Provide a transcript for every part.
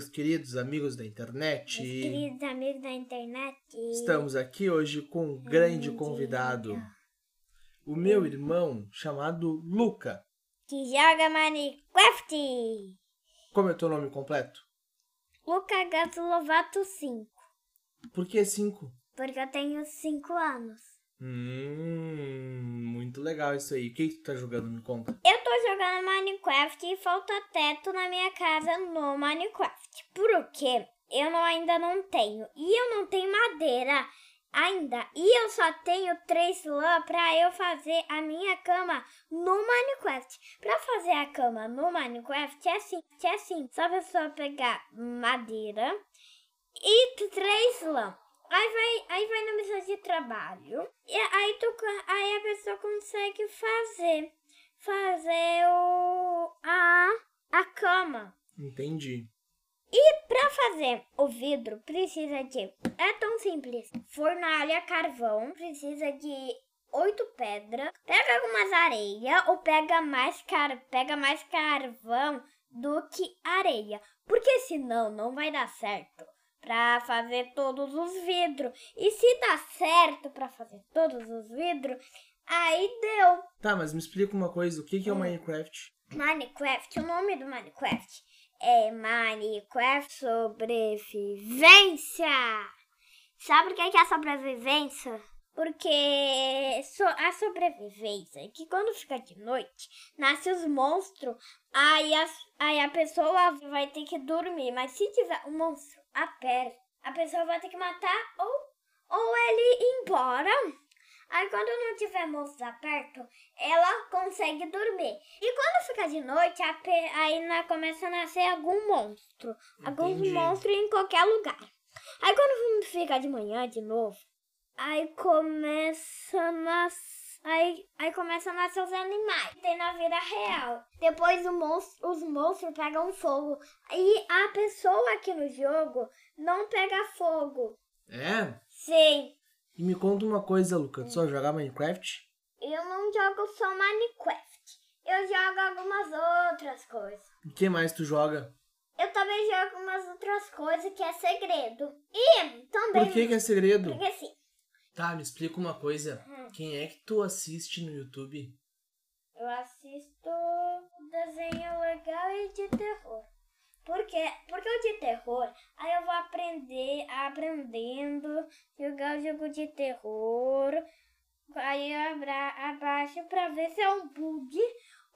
meus queridos amigos da internet. Meus queridos amigos da internet. Estamos aqui hoje com um grande convidado, o meu irmão chamado Luca. Que joga Minecraft. Como é teu nome completo? Luca Gato Lovato 5. Por que cinco? Porque eu tenho 5 anos. Hum, muito legal isso aí. O que, tu tá jogando? Me conta. Eu tô jogando Minecraft e falta teto na minha casa no Minecraft. Por quê? Eu não, ainda não tenho. E eu não tenho madeira ainda. E eu só tenho três lã pra eu fazer a minha cama no Minecraft. Pra fazer a cama no Minecraft é assim, é assim. Só a pessoa pegar madeira e três lã. Aí vai, aí vai na mesa de trabalho. E aí, tu, aí a pessoa consegue fazer fazer o a a cama. Entendi. E pra fazer o vidro precisa de é tão simples. Fornalha, carvão, precisa de oito pedras. Pega algumas areia ou pega mais car pega mais carvão do que areia, porque senão não vai dar certo pra fazer todos os vidros. E se dá certo pra fazer todos os vidros, aí deu. Tá, mas me explica uma coisa. O que, que é o Hum. Minecraft? Minecraft, o nome do Minecraft é Minecraft Sobrevivência. Sabe o que é que é a sobrevivência? Porque so- a sobrevivência é que quando fica de noite, nasce os monstros, aí, as- aí a pessoa vai ter que dormir. Mas se tiver um monstro a perto, a pessoa vai ter que matar ou, ou ele ir embora. Aí quando não tiver monstros a perto, ela consegue dormir. E quando fica de noite, pe- aí na- começa a nascer algum monstro. Entendi. monstros em qualquer lugar. Aí quando fica de manhã de novo, aí começa a nascer. Aí, aí começa a nascer os animais. Tem na vida real. Depois monstro, os monstros pegam fogo. E a pessoa aqui no jogo não pega fogo. É? Sim. E me conta uma coisa, Luca. Tu só jogar Minecraft? Eu não jogo só Minecraft. Eu jogo algumas outras coisas. O que mais tu joga? Eu também jogo umas outras coisas que é segredo. E também. Por que, que é segredo? Porque assim, Tá, me explica uma coisa. Hum. Quem é que tu assiste no YouTube? eu assisto desenho legal e de terror. Por quê? Porque o de terror, aí eu vou aprender, aprendendo, jogar o jogo de terror. Aí eu abra, abaixo pra ver se é um bug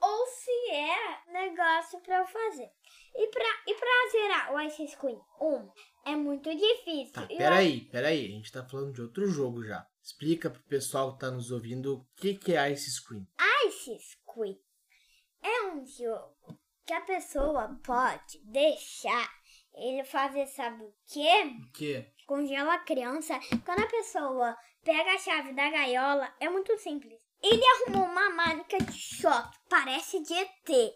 ou se é negócio pra eu fazer. E pra, e pra zerar o Ice Queen 1 é muito difícil. Tá, E o peraí, peraí. A gente tá falando de outro jogo já. Explica pro pessoal que tá nos ouvindo o que, que é Ice Screen. Ice Squid é um jogo que a pessoa pode deixar ele fazer, sabe o quê? O quê? Congela a criança. Quando a pessoa pega a chave da gaiola, é muito simples. Ele arrumou uma máquina de choque, parece de ET.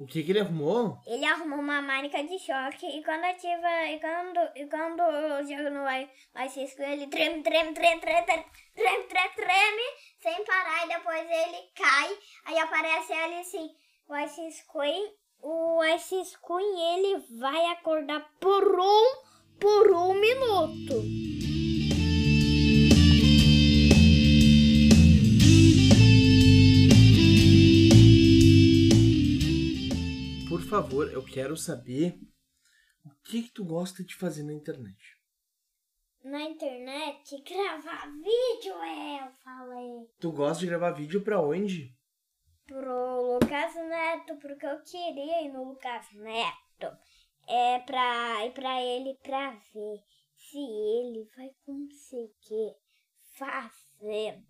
O que, que ele arrumou? Ele arrumou uma máquina de choque e quando ativa, e quando, e quando eu jogo no Ice Squid, ele treme, treme, treme, treme, treme, treme, treme, treme, sem parar e depois ele cai. Aí aparece ele assim, o Ice Squid, o Ice Squid, ele vai acordar por um, por um minuto. Favor, eu quero saber o que, que tu gosta de fazer na internet. Na internet, gravar vídeo, é, eu falei. Tu gosta de gravar vídeo pra onde? pro Lucas Neto, porque eu queria ir no Lucas Neto. É pra ir pra ele pra ver se ele vai conseguir fazer.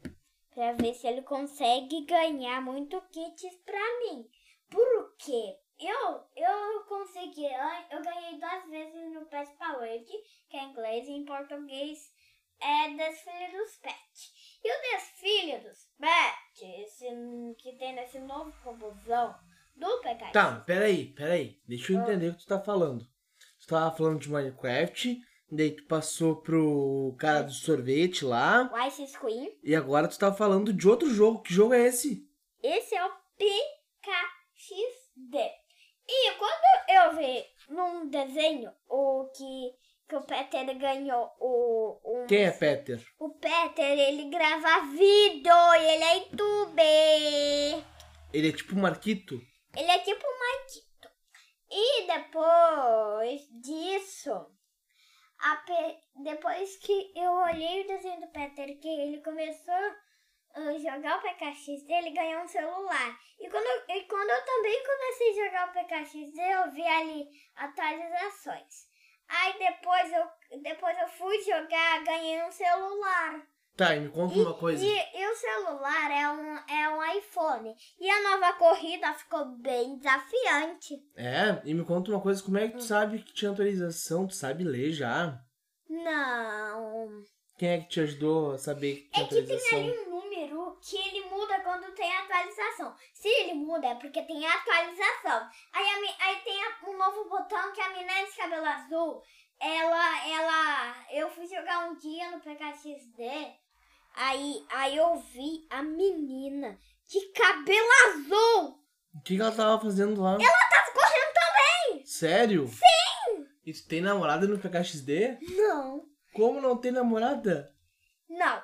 Pra ver se ele consegue ganhar muito kits pra mim. Por quê? Eu, eu consegui, eu ganhei duas vezes no Pet Powered, que é em inglês e em português é Desfile dos Pets. E o Desfile dos Pets, esse que tem nesse novo robôzão do Pegasus. Tá, peraí, peraí. Deixa eu entender o que tu tá falando. Tu tava falando de Minecraft, daí tu passou pro cara do sorvete lá, O Ice Queen. e agora tu tava falando de outro jogo. Que jogo é esse? Esse é o PKXD. E quando eu vi num desenho o que, que o Peter ganhou o, um, Quem é Peter? o Peter, ele grava vídeo e ele é youtuber. Ele é tipo Marquito? Ele é tipo o Marquito. E depois disso, Pe- depois que eu olhei o desenho do Peter, que ele começou a jogar o PKXD, ele ganhou um celular. E quando, eu- e quando eu também comecei a jogar o PKXD, eu vi ali atualizações. Aí depois eu, depois eu fui jogar, ganhei um celular. Tá, e me conta uma coisa. E, e o celular é um, é um iPhone. E a nova corrida ficou bem desafiante. É, e me conta uma coisa, como é que tu sabe que tinha atualização? Tu sabe ler já? Não. Quem é que te ajudou a saber que tinha É atualização? um que ele muda quando tem atualização. Se ele muda é porque tem atualização. Aí, a aí tem a- um novo botão que a menina de cabelo azul, ela, ela, eu fui jogar um dia no PKXD, aí, aí eu vi a menina de cabelo azul. O que, que ela tava fazendo lá? Tava correndo também. Sério? Sim! E tu tem namorada no PKXD? Não. Como não tem namorada? Não.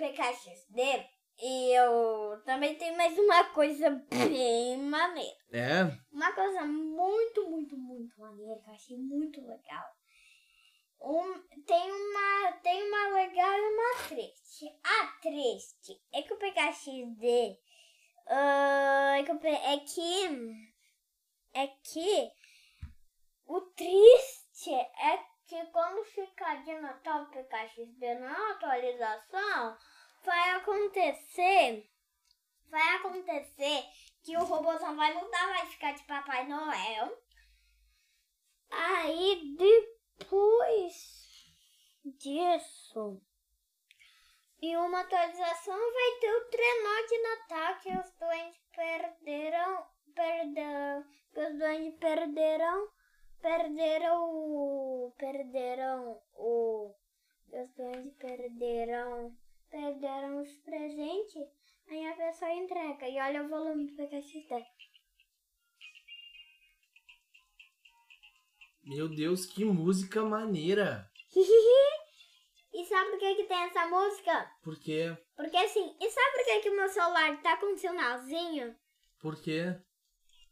E no PKXD, eu também tenho mais uma coisa bem maneira. É? Uma coisa muito, muito, muito maneira que eu achei muito legal. Um, tem, uma, tem uma legal e uma triste. A triste é que o PKXD ah, é, que, é que é que o triste é que quando ficar de Natal o PKXD na atualização vai acontecer vai acontecer que o robôzão vai mudar, vai ficar de Papai Noel. Aí depois disso, em uma atualização vai ter o trenó de Natal que os doentes perderam, perderam, que os doentes perderam, perderam o, perderam o, os doentes perderam, perderam os presentes. Aí a pessoa entrega e olha o volume do PKXD. Meu Deus, que música maneira! e sabe por que, que tem essa música? Por quê? Porque assim, e sabe por que, que o meu celular tá com um sinalzinho? Por quê?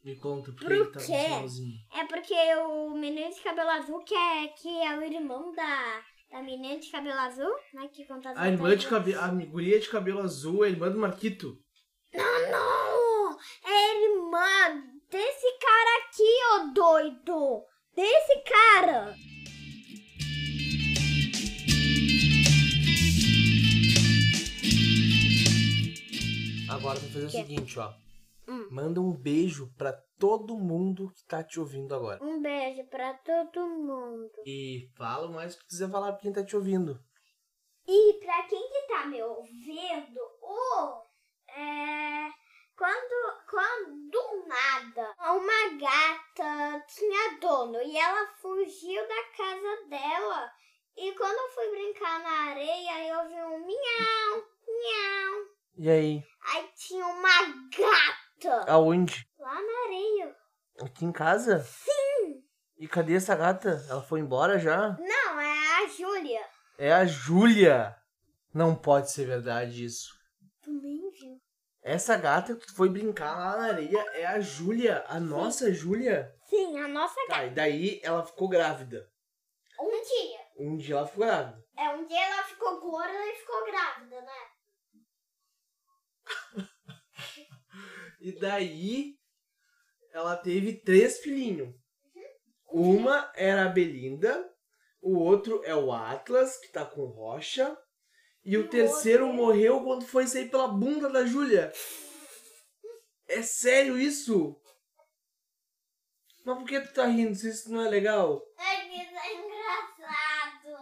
Me conta, por que Por ele tá com quê? sinalzinho? É porque o menino de cabelo azul, que é, que é o irmão da, da menina de cabelo azul, né? Que conta as A irmã de cabelo. A guria de cabelo azul, a irmã do Marquito. Não, não! É irmã desse cara aqui, ô doido! Desse cara! Agora vai fazer o seguinte, ó. Hum. Manda um beijo pra todo mundo que tá te ouvindo agora. Um beijo pra todo mundo. E fala o mais que quiser falar pra quem tá te ouvindo. E pra quem que tá me ouvindo, o é, quando, quando do nada uma gata tinha dono e ela fugiu da casa dela. E quando eu fui brincar na areia, eu vi um miau, miau. E aí? Aí tinha uma gata Aonde? lá na areia. Aqui em casa? Sim! E cadê essa gata? Ela foi embora já? Não, é a Júlia. É a Júlia. Não pode ser verdade isso. Tu nem viu. Essa gata que foi brincar lá na areia é a Júlia, a nossa Júlia. Sim, a nossa gata. Tá, e daí ela ficou grávida. Um dia. Um dia ela ficou grávida. É, um dia ela ficou gorda e ficou grávida, né? E daí ela teve três filhinhos. Uma era a Belinda, o outro é o Atlas, que tá com rocha, e o terceiro é- morreu quando foi sair pela bunda da Júlia. É sério isso? Mas por que tu tá rindo se isso não é legal? É que é engraçado.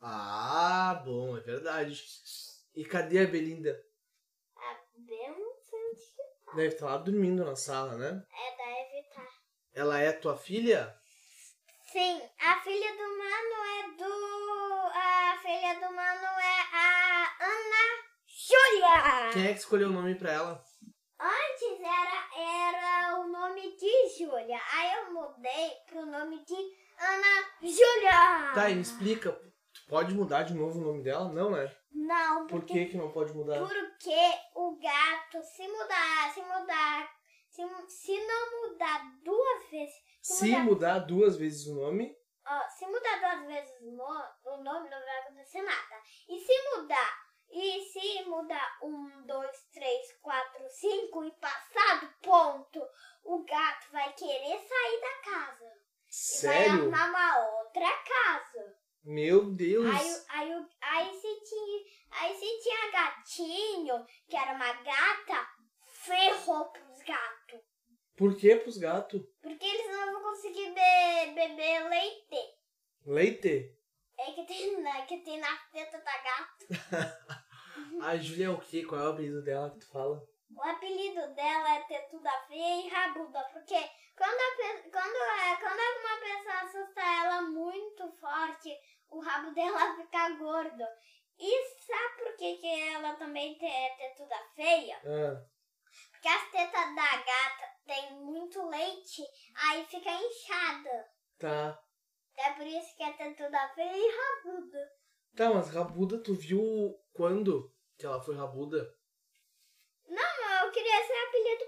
Ah, bom, é verdade. E cadê a Belinda? Deve estar lá dormindo na sala, né? É, deve estar. Ela é tua filha? Sim, a filha do mano é do. A filha do mano é a Ana Júlia. Quem é que escolheu o nome pra ela? Antes era, era o nome de Júlia. Aí eu mudei mudei pro nome de Ana Júlia. Tá, e me explica. Pode mudar de novo o nome dela? Não, né? Não, Por porque, que que não pode mudar? porque o gato, se mudar, se mudar, se, se não mudar duas vezes, se, Se mudar, mudar duas vezes o nome, ó, se mudar duas vezes o no- o nome, não vai acontecer nada. E se mudar, e se mudar um, dois, três, quatro, cinco e passar do ponto, o gato vai querer sair da casa. E vai sério? arrumar uma outra casa. Meu Deus. Aí, aí, aí, se tinha, aí se tinha gatinho, que era uma gata, ferrou pros gatos. Por que pros gatos? Porque eles não vão conseguir be- beber leite. Leite? É que tem, na- que tem na teta da gata. A Júlia é o quê? Qual é o apelido dela que tu fala? O apelido dela é tetuda feia e rabuda, porque quando, a quando, é, quando alguma pessoa assusta ela muito forte, o rabo dela fica gordo. E sabe por que, que ela também é tetuda feia? Ah, Porque as tetas da gata tem muito leite, aí fica inchada. tá. É por isso que é tetuda feia e rabuda. Tá, mas rabuda, tu viu quando que ela foi rabuda? Não, eu queria ser apelido?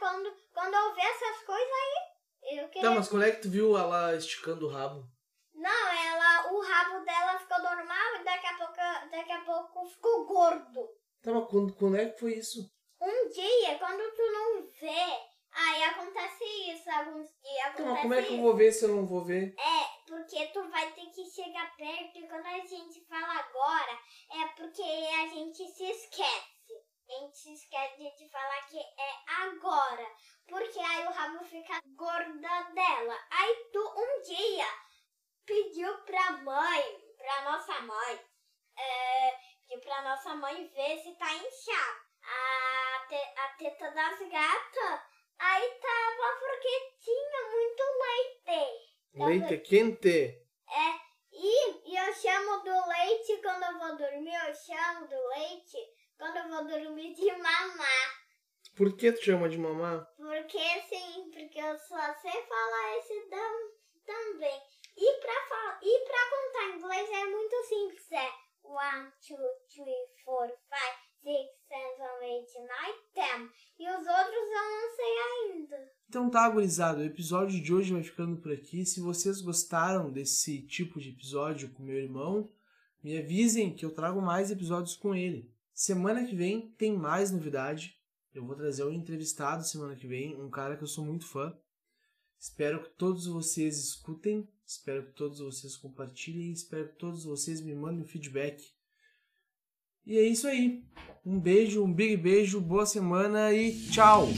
Quando, quando eu ver essas coisas aí, eu queria Tá, mas quando é que tu viu ela esticando o rabo? Não, ela, o rabo dela ficou normal e daqui a pouco, daqui a pouco ficou gordo. Tá, mas quando, quando é que foi isso? Um dia, quando tu não vê, aí acontece isso. Alguns dias Tá, acontece mas como é que eu vou ver se eu não vou ver? É, porque tu vai ter que chegar perto e quando a gente fala agora, é porque a gente se esquece. A gente esquece de falar que é agora. Porque aí o rabo fica gorda dela. Aí tu um dia pediu pra mãe, pra nossa mãe, é, pediu pra nossa mãe ver se tá inchado. A, te- a teta das gatas, aí tava porque tinha muito leite. Leite quente. É, e, e eu chamo do leite quando eu vou dormir, eu chamo do leite quando eu vou dormir de mamar. Por que tu chama de mamá? Porque sim, porque eu só sei falar esse tam, também. E pra, e pra contar inglês é muito simples, é one, two, three, four, five, six, seven, eight, nine, ten. E os outros eu não sei ainda. Então tá, gurizada, o episódio de hoje vai ficando por aqui. Se vocês gostaram desse tipo de episódio com meu irmão, me avisem que eu trago mais episódios com ele. Semana que vem tem mais novidade. Eu vou trazer um entrevistado semana que vem, um cara que eu sou muito fã. Espero que todos vocês escutem, espero que todos vocês compartilhem, espero que todos vocês me mandem feedback. E é isso aí. Um beijo, um big beijo, boa semana e tchau!